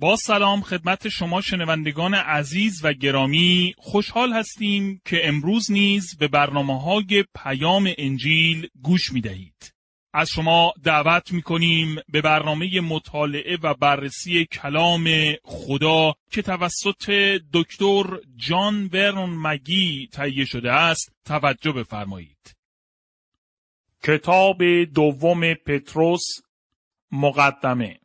با سلام خدمت شما شنوندگان عزیز و گرامی خوشحال هستیم که امروز نیز به برنامه های پیام انجیل گوش می دهید. از شما دعوت می کنیم به برنامه مطالعه و بررسی کلام خدا که توسط دکتر جان ورن مگی تهیه شده است توجه بفرمایید. کتاب دوم پتروس مقدمه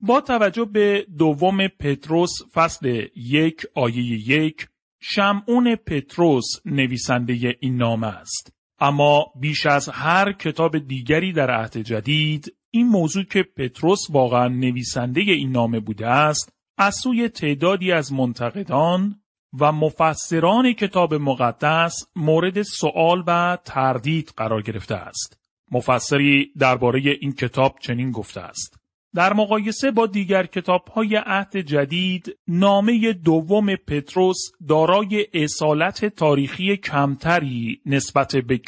با توجه به دوم پتروس فصل یک آیه یک شمعون پتروس نویسنده این نام است. اما بیش از هر کتاب دیگری در عهد جدید این موضوع که پتروس واقعا نویسنده این نامه بوده است از سوی تعدادی از منتقدان و مفسران کتاب مقدس مورد سوال و تردید قرار گرفته است. مفسری درباره این کتاب چنین گفته است. در مقایسه با دیگر های عهد جدید نامه دوم پتروس دارای اصالت تاریخی کمتری نسبت به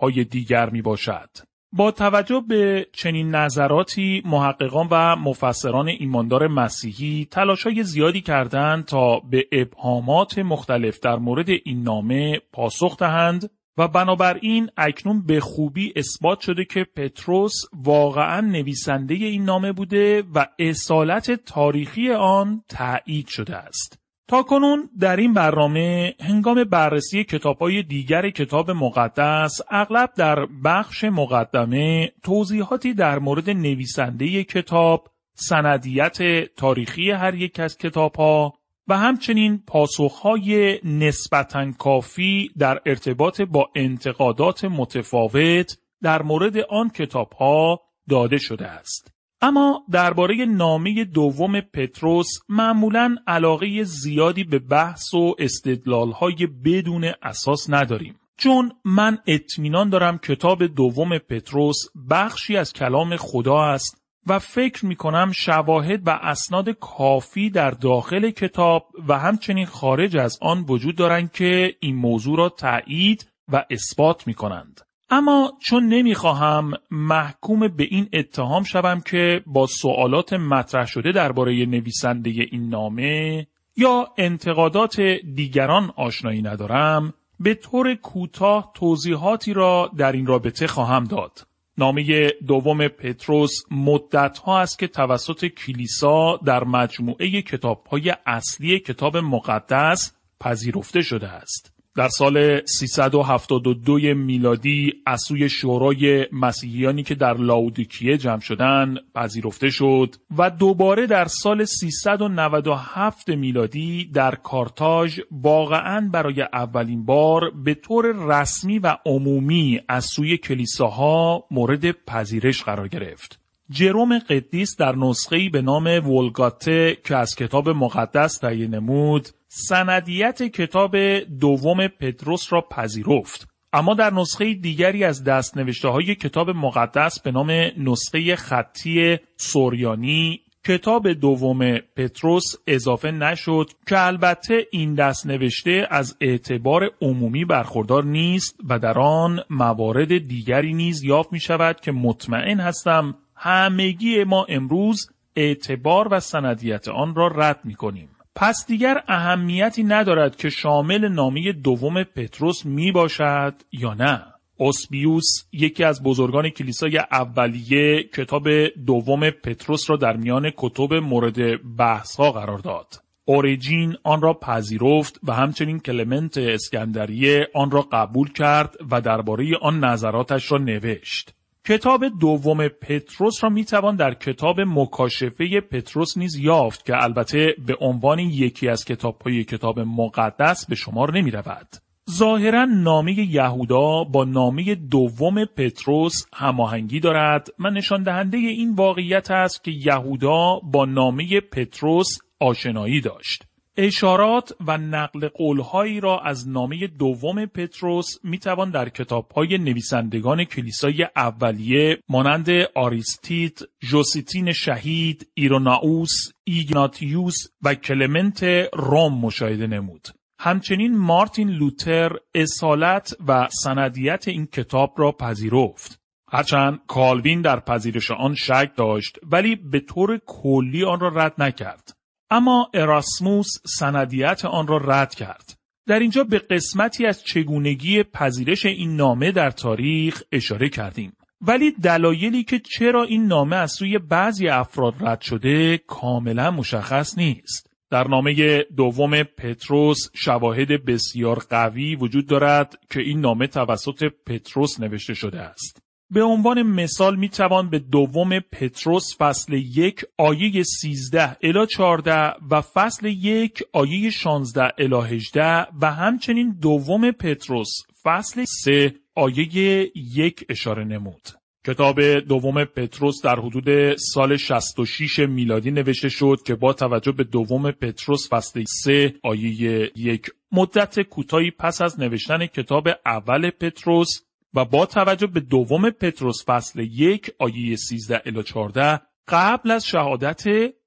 های دیگر می باشد. با توجه به چنین نظراتی محققان و مفسران ایماندار مسیحی های زیادی کردند تا به ابهامات مختلف در مورد این نامه پاسخ دهند و بنابراین اکنون به خوبی اثبات شده که پتروس واقعا نویسنده این نامه بوده و اصالت تاریخی آن تایید شده است. تا کنون در این برنامه هنگام بررسی کتاب های دیگر کتاب مقدس اغلب در بخش مقدمه توضیحاتی در مورد نویسنده کتاب، سندیت تاریخی هر یک از کتاب ها و همچنین پاسخهای نسبتا کافی در ارتباط با انتقادات متفاوت در مورد آن کتابها داده شده است. اما درباره نامه دوم پتروس معمولا علاقه زیادی به بحث و استدلالهای بدون اساس نداریم. چون من اطمینان دارم کتاب دوم پتروس بخشی از کلام خدا است و فکر می کنم شواهد و اسناد کافی در داخل کتاب و همچنین خارج از آن وجود دارند که این موضوع را تایید و اثبات می کنند. اما چون نمی‌خواهم محکوم به این اتهام شوم که با سوالات مطرح شده درباره نویسنده این نامه یا انتقادات دیگران آشنایی ندارم به طور کوتاه توضیحاتی را در این رابطه خواهم داد. نامه دوم پتروس مدت ها است که توسط کلیسا در مجموعه کتاب های اصلی کتاب مقدس پذیرفته شده است. در سال 372 میلادی از سوی شورای مسیحیانی که در لاودیکیه جمع شدند پذیرفته شد و دوباره در سال 397 میلادی در کارتاژ واقعا برای اولین بار به طور رسمی و عمومی از سوی کلیساها مورد پذیرش قرار گرفت. جروم قدیس در نسخه‌ای به نام ولگاته که از کتاب مقدس تهیه نمود سندیت کتاب دوم پتروس را پذیرفت اما در نسخه دیگری از دست نوشته های کتاب مقدس به نام نسخه خطی سوریانی کتاب دوم پتروس اضافه نشد که البته این دست نوشته از اعتبار عمومی برخوردار نیست و در آن موارد دیگری نیز یافت می شود که مطمئن هستم همگی ما امروز اعتبار و سندیت آن را رد می کنیم. پس دیگر اهمیتی ندارد که شامل نامی دوم پتروس می باشد یا نه. اوسبیوس یکی از بزرگان کلیسای اولیه کتاب دوم پتروس را در میان کتب مورد بحث ها قرار داد. اوریجین آن را پذیرفت و همچنین کلمنت اسکندریه آن را قبول کرد و درباره آن نظراتش را نوشت. کتاب دوم پتروس را می‌توان در کتاب مکاشفه پتروس نیز یافت که البته به عنوان یکی از کتابهای کتاب مقدس به شمار نمی رود. ظاهرا نامه یهودا با نامه دوم پتروس هماهنگی دارد و نشان دهنده این واقعیت است که یهودا با نامه پتروس آشنایی داشت. اشارات و نقل قولهایی را از نامه دوم پتروس می‌توان در کتابهای نویسندگان کلیسای اولیه مانند آریستیت، جوسیتین شهید، ایروناوس، ایگناتیوس و کلمنت روم مشاهده نمود. همچنین مارتین لوتر اصالت و سندیت این کتاب را پذیرفت. هرچند کالوین در پذیرش آن شک داشت ولی به طور کلی آن را رد نکرد. اما اراسموس سندیت آن را رد کرد. در اینجا به قسمتی از چگونگی پذیرش این نامه در تاریخ اشاره کردیم. ولی دلایلی که چرا این نامه از سوی بعضی افراد رد شده کاملا مشخص نیست. در نامه دوم پتروس شواهد بسیار قوی وجود دارد که این نامه توسط پتروس نوشته شده است. به عنوان مثال می توان به دوم پتروس فصل یک آیه 13 الی 14 و فصل یک آیه 16 الی 18 و همچنین دوم پتروس فصل 3 آیه یک اشاره نمود. کتاب دوم پتروس در حدود سال 66 میلادی نوشته شد که با توجه به دوم پتروس فصل 3 آیه یک مدت کوتاهی پس از نوشتن کتاب اول پتروس و با توجه به دوم پتروس فصل یک آیه 13 الی 14 قبل از شهادت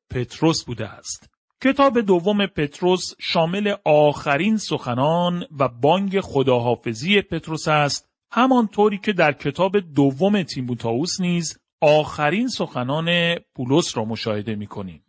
پتروس بوده است. کتاب دوم پتروس شامل آخرین سخنان و بانگ خداحافظی پتروس است همانطوری که در کتاب دوم تیموتائوس نیز آخرین سخنان پولس را مشاهده می کنیم.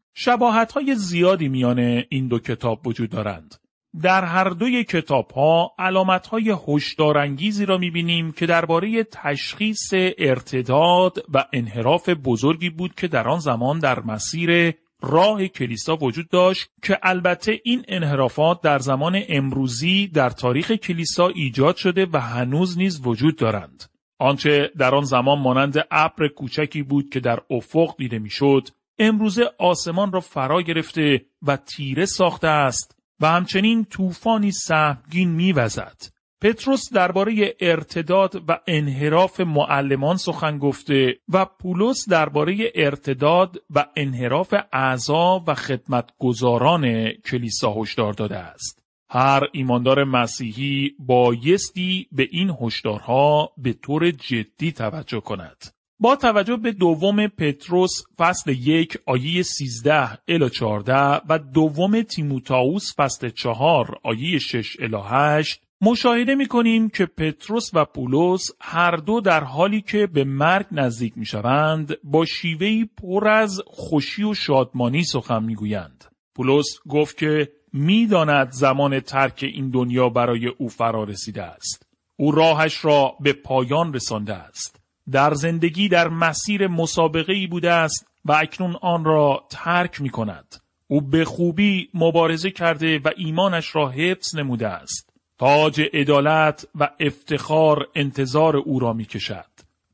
زیادی میان این دو کتاب وجود دارند. در هر دوی کتاب ها علامت های هشدارانگیزی را می‌بینیم که درباره تشخیص ارتداد و انحراف بزرگی بود که در آن زمان در مسیر راه کلیسا وجود داشت که البته این انحرافات در زمان امروزی در تاریخ کلیسا ایجاد شده و هنوز نیز وجود دارند. آنچه در آن زمان مانند ابر کوچکی بود که در افق دیده می‌شد، امروزه آسمان را فرا گرفته و تیره ساخته است و همچنین طوفانی سهمگین میوزد. پتروس درباره ارتداد و انحراف معلمان سخن گفته و پولس درباره ارتداد و انحراف اعضا و خدمتگزاران کلیسا هشدار داده است. هر ایماندار مسیحی بایستی به این هشدارها به طور جدی توجه کند. با توجه به دوم پتروس فصل یک آیه 13 الی 14 و دوم تیموتائوس فصل 4 آیه 6 الی 8 مشاهده می کنیم که پتروس و پولس هر دو در حالی که به مرگ نزدیک می شوند با شیوهی پر از خوشی و شادمانی سخن می گویند. پولس گفت که می‌داند زمان ترک این دنیا برای او فرا رسیده است. او راهش را به پایان رسانده است. در زندگی در مسیر مسابقه ای بوده است و اکنون آن را ترک می کند. او به خوبی مبارزه کرده و ایمانش را حفظ نموده است. تاج عدالت و افتخار انتظار او را می کشد.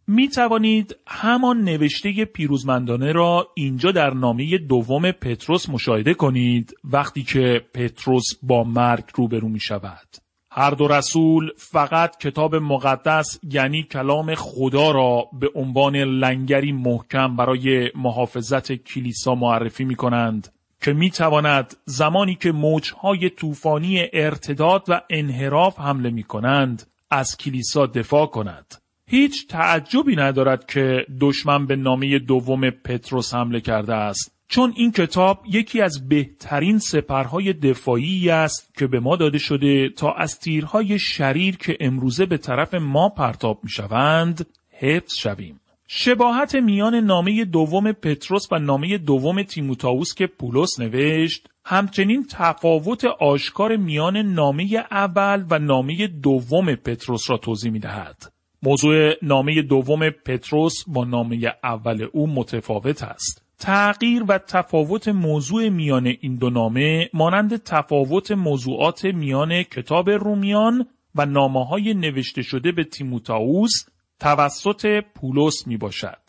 می توانید همان نوشته پیروزمندانه را اینجا در نامه دوم پتروس مشاهده کنید وقتی که پتروس با مرگ روبرو می شود. هر دو رسول فقط کتاب مقدس یعنی کلام خدا را به عنوان لنگری محکم برای محافظت کلیسا معرفی می کنند که می تواند زمانی که موجهای طوفانی ارتداد و انحراف حمله می کنند از کلیسا دفاع کند. هیچ تعجبی ندارد که دشمن به نامه دوم پتروس حمله کرده است چون این کتاب یکی از بهترین سپرهای دفاعی است که به ما داده شده تا از تیرهای شریر که امروزه به طرف ما پرتاب می شوند حفظ شویم. شباهت میان نامه دوم پتروس و نامه دوم تیموتائوس که پولس نوشت همچنین تفاوت آشکار میان نامه اول و نامه دوم پتروس را توضیح می دهد. موضوع نامه دوم پتروس با نامه اول او متفاوت است. تغییر و تفاوت موضوع میان این دو نامه مانند تفاوت موضوعات میان کتاب رومیان و نامه های نوشته شده به تیموتائوس توسط پولس می باشد.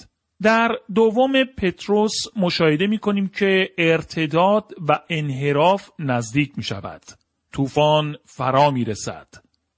در دوم پتروس مشاهده می کنیم که ارتداد و انحراف نزدیک می شود. طوفان فرا می رسد.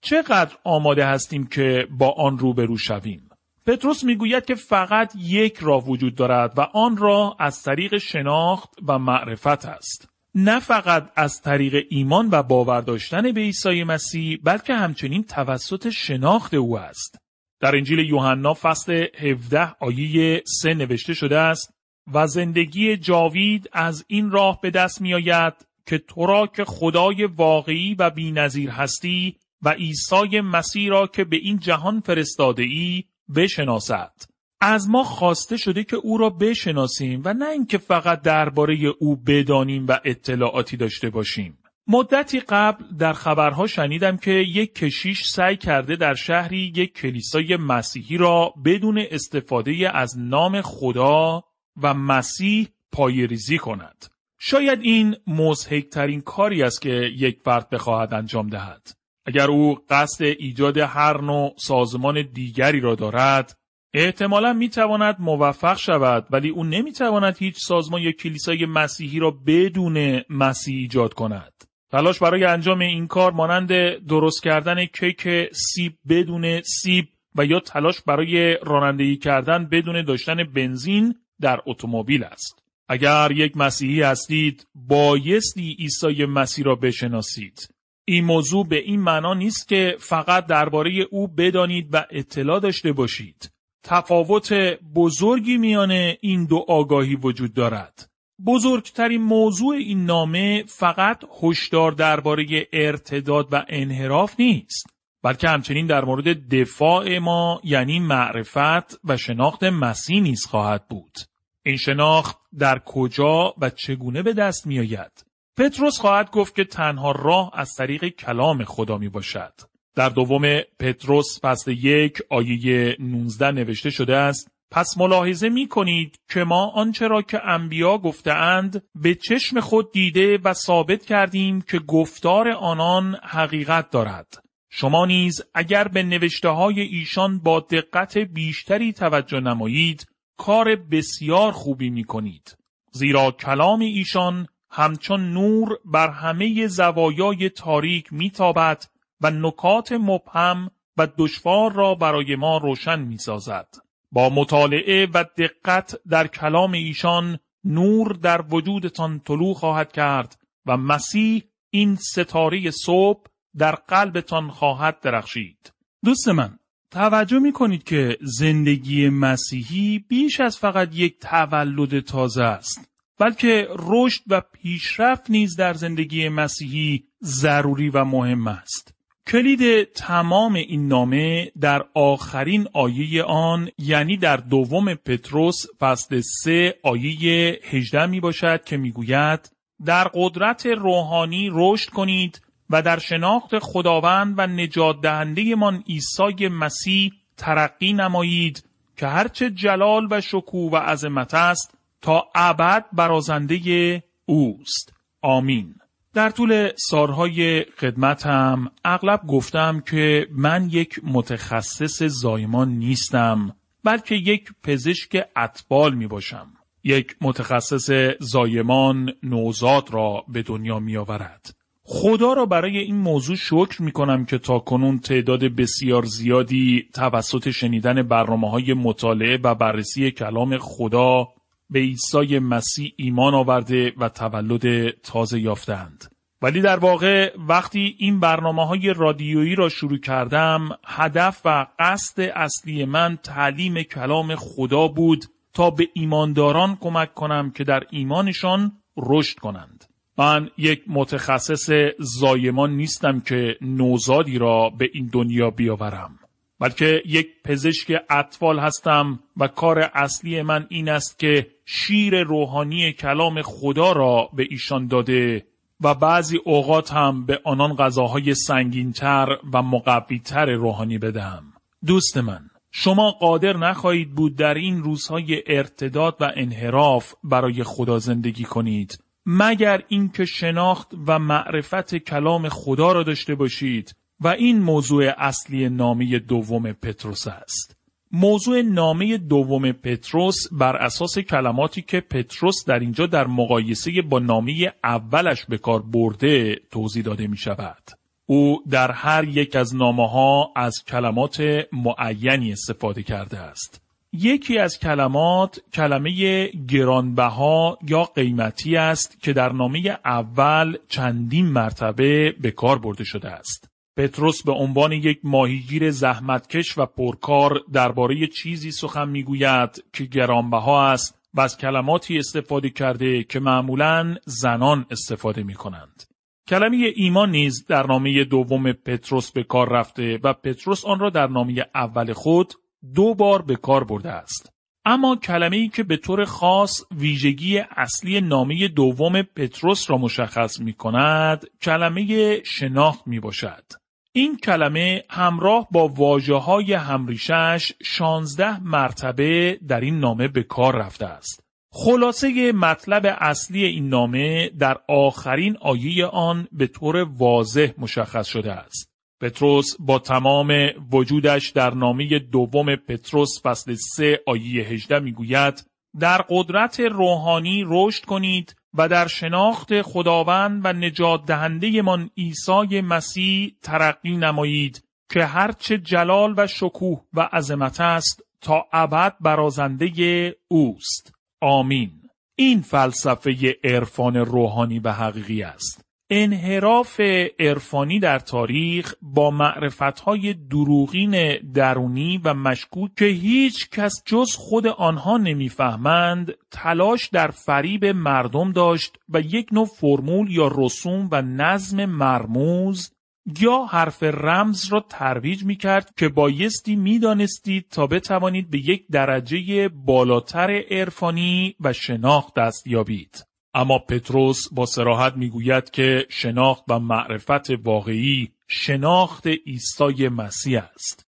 چقدر آماده هستیم که با آن روبرو شویم؟ پتروس می‌گوید که فقط یک راه وجود دارد و آن راه از طریق شناخت و معرفت است. نه فقط از طریق ایمان و باور داشتن به عیسی مسیح بلکه همچنین توسط شناخت او است. در انجیل یوحنا فصل 17 آیه 3 نوشته شده است و زندگی جاوید از این راه به دست می آید که تو را که خدای واقعی و بینظیر هستی و عیسی مسیح را که به این جهان فرستاده ای بشناسد از ما خواسته شده که او را بشناسیم و نه اینکه فقط درباره او بدانیم و اطلاعاتی داشته باشیم. مدتی قبل در خبرها شنیدم که یک کشیش سعی کرده در شهری یک کلیسای مسیحی را بدون استفاده از نام خدا و مسیح پایریزی کند. شاید این مزهکترین کاری است که یک فرد بخواهد انجام دهد. اگر او قصد ایجاد هر نوع سازمان دیگری را دارد، احتمالا می تواند موفق شود ولی او نمی تواند هیچ سازمان یا کلیسای مسیحی را بدون مسیح ایجاد کند. تلاش برای انجام این کار مانند درست کردن کیک سیب بدون سیب و یا تلاش برای رانندگی کردن بدون داشتن بنزین در اتومبیل است. اگر یک مسیحی هستید بایستی عیسی مسیح را بشناسید. این موضوع به این معنا نیست که فقط درباره او بدانید و اطلاع داشته باشید. تفاوت بزرگی میان این دو آگاهی وجود دارد. بزرگترین موضوع این نامه فقط هشدار درباره ارتداد و انحراف نیست بلکه همچنین در مورد دفاع ما یعنی معرفت و شناخت مسیح نیز خواهد بود این شناخت در کجا و چگونه به دست می آید؟ پتروس خواهد گفت که تنها راه از طریق کلام خدا می باشد. در دوم پتروس فصل یک آیه 19 نوشته شده است پس ملاحظه می کنید که ما آنچه را که انبیا گفتهاند به چشم خود دیده و ثابت کردیم که گفتار آنان حقیقت دارد. شما نیز اگر به نوشته های ایشان با دقت بیشتری توجه نمایید کار بسیار خوبی می کنید. زیرا کلام ایشان همچون نور بر همه زوایای تاریک میتابد و نکات مبهم و دشوار را برای ما روشن می سازد. با مطالعه و دقت در کلام ایشان نور در وجودتان طلوع خواهد کرد و مسیح این ستاره صبح در قلبتان خواهد درخشید. دوست من توجه می کنید که زندگی مسیحی بیش از فقط یک تولد تازه است بلکه رشد و پیشرفت نیز در زندگی مسیحی ضروری و مهم است. کلید تمام این نامه در آخرین آیه آن یعنی در دوم پتروس فصل 3 آیه 18 می باشد که می گوید در قدرت روحانی رشد کنید و در شناخت خداوند و نجات دهنده من عیسی مسیح ترقی نمایید که هرچه جلال و شکوه و عظمت است تا ابد برازنده اوست آمین در طول سالهای خدمتم اغلب گفتم که من یک متخصص زایمان نیستم بلکه یک پزشک اطفال می باشم. یک متخصص زایمان نوزاد را به دنیا می آورد. خدا را برای این موضوع شکر می کنم که تا کنون تعداد بسیار زیادی توسط شنیدن برنامه های مطالعه و بررسی کلام خدا به عیسی مسیح ایمان آورده و تولد تازه یافتند. ولی در واقع وقتی این برنامه های رادیویی را شروع کردم هدف و قصد اصلی من تعلیم کلام خدا بود تا به ایمانداران کمک کنم که در ایمانشان رشد کنند. من یک متخصص زایمان نیستم که نوزادی را به این دنیا بیاورم. بلکه یک پزشک اطفال هستم و کار اصلی من این است که شیر روحانی کلام خدا را به ایشان داده و بعضی اوقات هم به آنان غذاهای سنگینتر و مقویتر روحانی بدهم. دوست من، شما قادر نخواهید بود در این روزهای ارتداد و انحراف برای خدا زندگی کنید مگر اینکه شناخت و معرفت کلام خدا را داشته باشید و این موضوع اصلی نامه دوم پتروس است. موضوع نامه دوم پتروس بر اساس کلماتی که پتروس در اینجا در مقایسه با نامه اولش به کار برده توضیح داده می شود. او در هر یک از نامه ها از کلمات معینی استفاده کرده است. یکی از کلمات کلمه گرانبها یا قیمتی است که در نامه اول چندین مرتبه به کار برده شده است. پتروس به عنوان یک ماهیگیر زحمتکش و پرکار درباره چیزی سخن می‌گوید که گرانبها است و از کلماتی استفاده کرده که معمولا زنان استفاده می کنند. کلمه ایمان نیز در نامه دوم پتروس به کار رفته و پتروس آن را در نامه اول خود دو بار به کار برده است. اما کلمه ای که به طور خاص ویژگی اصلی نامه دوم پتروس را مشخص می کند کلمه شناخت می باشد. این کلمه همراه با واجه های همریشش شانزده مرتبه در این نامه به کار رفته است. خلاصه مطلب اصلی این نامه در آخرین آیه آن به طور واضح مشخص شده است. پتروس با تمام وجودش در نامه دوم پتروس فصل 3 آیه 18 می‌گوید در قدرت روحانی رشد کنید و در شناخت خداوند و نجات دهنده من عیسی مسیح ترقی نمایید که هرچه جلال و شکوه و عظمت است تا ابد برازنده اوست. آمین. این فلسفه عرفان روحانی و حقیقی است. انحراف عرفانی در تاریخ با معرفتهای دروغین درونی و مشکوک که هیچ کس جز خود آنها نمی‌فهمند تلاش در فریب مردم داشت و یک نوع فرمول یا رسوم و نظم مرموز یا حرف رمز را ترویج می کرد که بایستی می دانستید تا بتوانید به یک درجه بالاتر عرفانی و شناخت دست یابید. اما پتروس با سراحت می‌گوید که شناخت و معرفت واقعی شناخت عیسی مسیح است.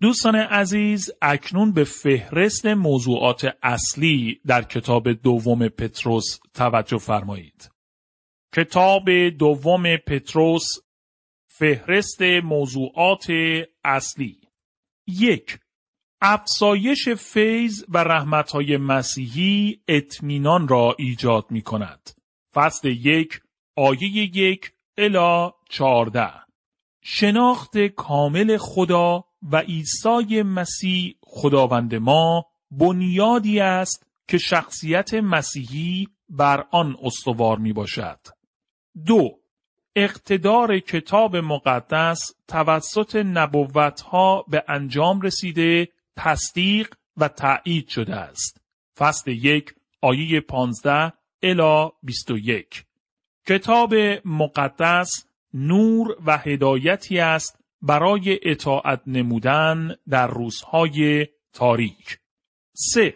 دوستان عزیز اکنون به فهرست موضوعات اصلی در کتاب دوم پتروس توجه فرمایید. کتاب دوم پتروس فهرست موضوعات اصلی یک افزایش فیض و رحمتهای مسیحی اطمینان را ایجاد می کند. فصل یک آیه یک الا چارده شناخت کامل خدا و عیسی مسیح خداوند ما بنیادی است که شخصیت مسیحی بر آن استوار می باشد. دو اقتدار کتاب مقدس توسط نبوتها به انجام رسیده تصدیق و تایید شده است. فصل یک آیه 15 الی 21 کتاب مقدس نور و هدایتی است برای اطاعت نمودن در روزهای تاریک. 3.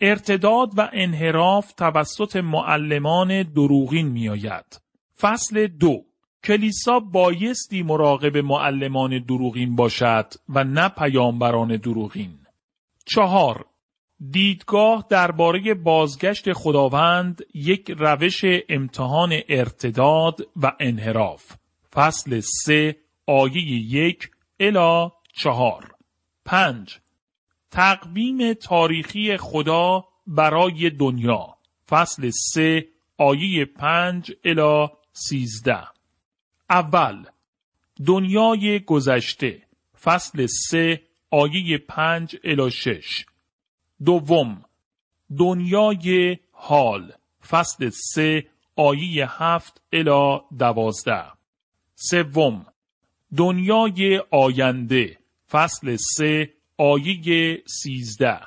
ارتداد و انحراف توسط معلمان دروغین می آید. فصل دو کلیسا بایستی مراقب معلمان دروغین باشد و نه پیامبران دروغین. چهار دیدگاه درباره بازگشت خداوند یک روش امتحان ارتداد و انحراف. فصل سه آیه یک الا چهار. پنج تقویم تاریخی خدا برای دنیا. فصل سه آیه پنج الا سیزده. اول دنیای گذشته فصل سه آیه پنج الی شش. دوم دنیای حال فصل سه آیه هفت الی دوازده. سوم دنیای آینده فصل سه آیه سیزده.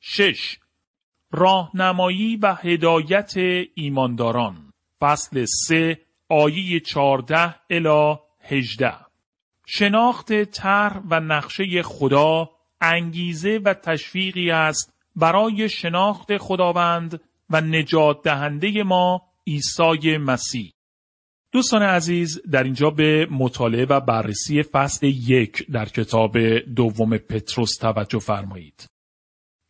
شش راهنمایی و هدایت ایمانداران فصل سه آیه چارده الا هجده شناخت طرح و نقشه خدا انگیزه و تشویقی است برای شناخت خداوند و نجات دهنده ما عیسی مسیح. دوستان عزیز در اینجا به مطالعه و بررسی فصل یک در کتاب دوم پتروس توجه فرمایید.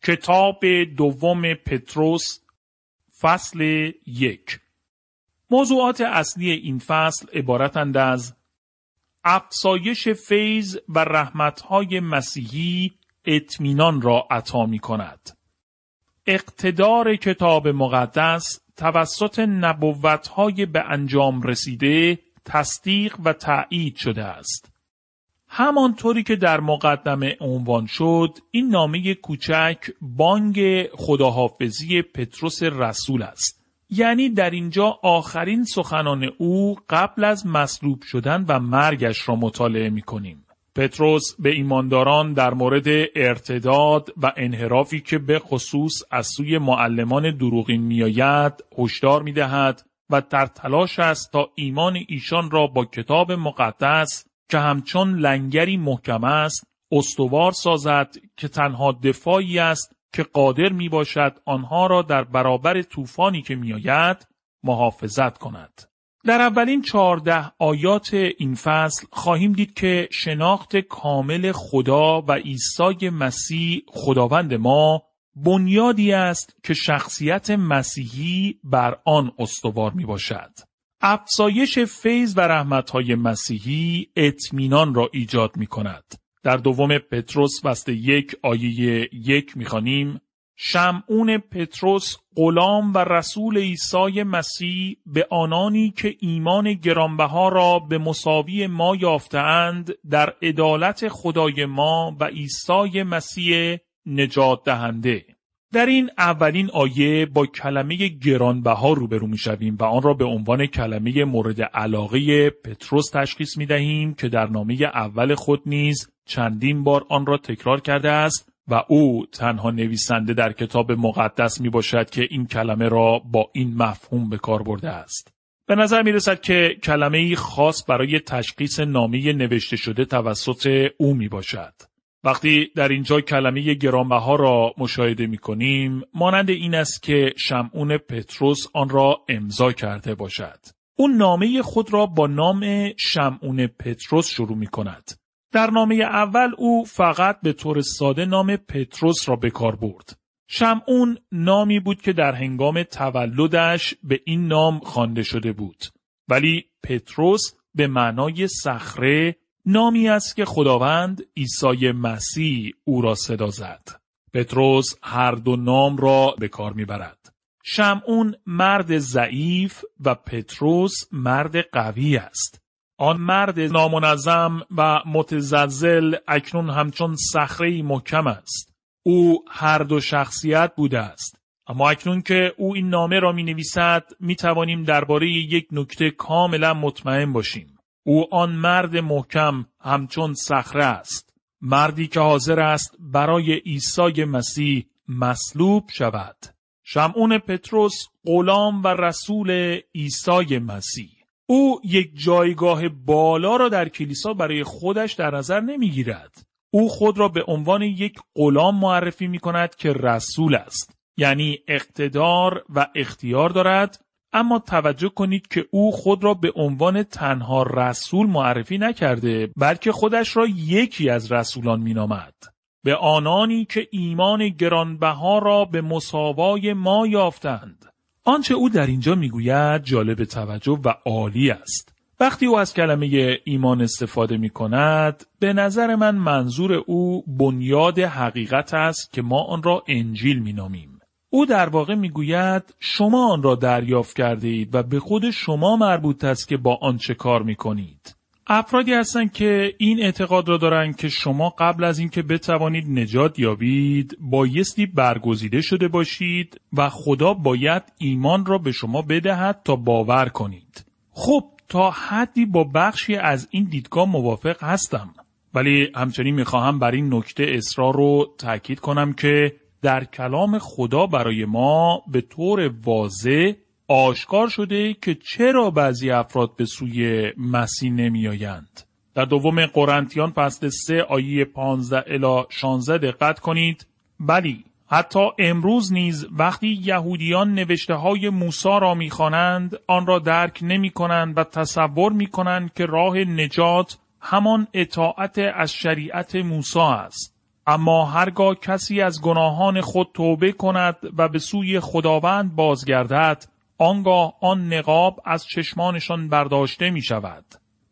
کتاب دوم پتروس فصل یک موضوعات اصلی این فصل عبارتند از افزایش فیض و رحمتهای مسیحی اطمینان را عطا می کند. اقتدار کتاب مقدس توسط نبوتهای به انجام رسیده تصدیق و تایید شده است. همانطوری که در مقدمه عنوان شد این نامه کوچک بانگ خداحافظی پتروس رسول است. یعنی در اینجا آخرین سخنان او قبل از مصلوب شدن و مرگش را مطالعه می کنیم. پتروس به ایمانداران در مورد ارتداد و انحرافی که به خصوص از سوی معلمان دروغین میآید هشدار می‌دهد و در تلاش است تا ایمان ایشان را با کتاب مقدس که همچون لنگری محکم است استوار سازد که تنها دفاعی است که قادر می باشد آنها را در برابر طوفانی که میآید محافظت کند. در اولین چهارده آیات این فصل خواهیم دید که شناخت کامل خدا و عیسی مسیح خداوند ما بنیادی است که شخصیت مسیحی بر آن استوار می باشد. افزایش فیض و رحمتهای مسیحی اطمینان را ایجاد می کند. در دوم پتروس فصل یک آیه یک می‌خوانیم. شمعون پتروس غلام و رسول عیسی مسیح به آنانی که ایمان گرانبها را به مساوی ما یافتهاند در عدالت خدای ما و عیسی مسیح نجات دهنده. در این اولین آیه با کلمه گرانبها روبرو می شویم و آن را به عنوان کلمه مورد علاقه پتروس تشخیص می دهیم که در نامه اول خود نیز چندین بار آن را تکرار کرده است و او تنها نویسنده در کتاب مقدس می باشد که این کلمه را با این مفهوم به کار برده است. به نظر می رسد که کلمه خاص برای تشخیص نامه نوشته شده توسط او می باشد. وقتی در اینجا کلمه گرانبها را مشاهده می کنیم مانند این است که شمعون پتروس آن را امضا کرده باشد. اون نامه خود را با نام شمعون پتروس شروع می کند. در نامه اول او فقط به طور ساده نام پتروس را به کار برد. شمعون نامی بود که در هنگام تولدش به این نام خوانده شده بود. ولی پتروس به معنای صخره نامی است که خداوند عیسی مسیح او را صدا زد. پتروس هر دو نام را به کار می‌برد. شمعون مرد ضعیف و پتروس مرد قوی است. آن مرد نامنظم و متزلزل اکنون همچون صخره محکم است. او هر دو شخصیت بوده است. اما اکنون که او این نامه را می نویسد می توانیم درباره یک نکته کاملا مطمئن باشیم. او آن مرد محکم همچون صخره است. مردی که حاضر است برای عیسی مسیح مصلوب شود. شمعون پتروس غلام و رسول عیسی مسیح او یک جایگاه بالا را در کلیسا برای خودش در نظر نمی گیرد. او خود را به عنوان یک غلام معرفی می کند که رسول است. یعنی اقتدار و اختیار دارد اما توجه کنید که او خود را به عنوان تنها رسول معرفی نکرده بلکه خودش را یکی از رسولان مینامد. به آنانی که ایمان گرانبها را به مساوای ما یافتند. آنچه او در اینجا می‌گوید جالب توجه و عالی است. وقتی او از کلمه ایمان استفاده می کند به نظر من منظور او بنیاد حقیقت است که ما آن را انجیل می نامیم. او در واقع می‌گوید شما آن را دریافت کرده اید و به خود شما مربوط است که با آن چه کار می کنید. افرادی هستند که این اعتقاد را دارند که شما قبل از اینکه بتوانید نجات یابید بایستی برگزیده شده باشید و خدا باید ایمان را به شما بدهد تا باور کنید. خب تا حدی با بخشی از این دیدگاه موافق هستم. ولی همچنین می‌خواهم بر این نکته اصرار رو تاکید کنم که در کلام خدا برای ما به طور واضح آشکار شده که چرا بعضی افراد به سوی مسیح نمی آیند. در دوم قرنتیان فصل 3 آیه 15 الی 16 دقت کنید بلی حتی امروز نیز وقتی یهودیان نوشته های موسا را می‌خوانند آن را درک نمی کنند و تصور می کنند که راه نجات همان اطاعت از شریعت موسا است. اما هرگاه کسی از گناهان خود توبه کند و به سوی خداوند بازگردد آنگاه آن نقاب از چشمانشان برداشته می شود.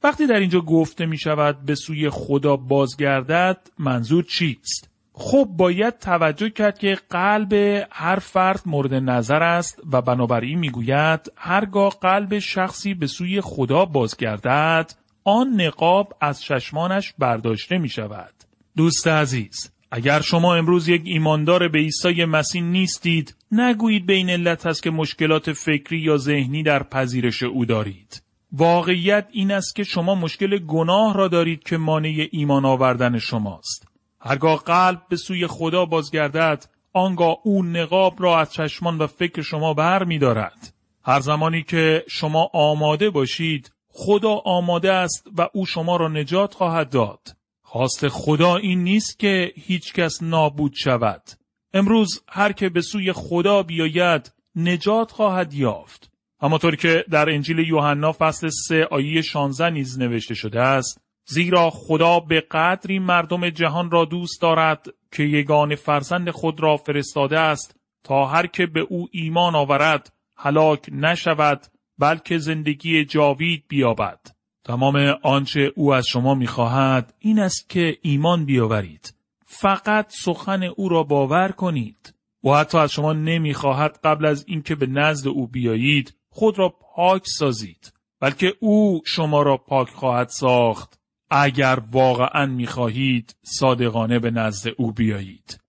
وقتی در اینجا گفته می شود به سوی خدا بازگردد منظور چیست؟ خب باید توجه کرد که قلب هر فرد مورد نظر است و بنابراین می‌گوید هرگاه قلب شخصی به سوی خدا بازگردد آن نقاب از چشمانش برداشته می شود. دوست عزیز اگر شما امروز یک ایماندار به عیسی مسیح نیستید نگویید به این علت است که مشکلات فکری یا ذهنی در پذیرش او دارید. واقعیت این است که شما مشکل گناه را دارید که مانع ایمان آوردن شماست. هرگاه قلب به سوی خدا بازگردد آنگاه او نقاب را از چشمان و فکر شما بر می دارد. هر زمانی که شما آماده باشید خدا آماده است و او شما را نجات خواهد داد. خواست خدا این نیست که هیچ کس نابود شود. امروز هر که به سوی خدا بیاید نجات خواهد یافت. همانطور که در انجیل یوحنا فصل 3 آیه 16 نیز نوشته شده است زیرا خدا به قدری مردم جهان را دوست دارد که یگان فرزند خود را فرستاده است تا هر که به او ایمان آورد هلاک نشود بلکه زندگی جاوید بیابد تمام آنچه او از شما می‌خواهد این است که ایمان بیاورید. فقط سخن او را باور کنید. و حتی از شما نمی‌خواهد قبل از اینکه به نزد او بیایید خود را پاک سازید. بلکه او شما را پاک خواهد ساخت. اگر واقعا می‌خواهید صادقانه به نزد او بیایید.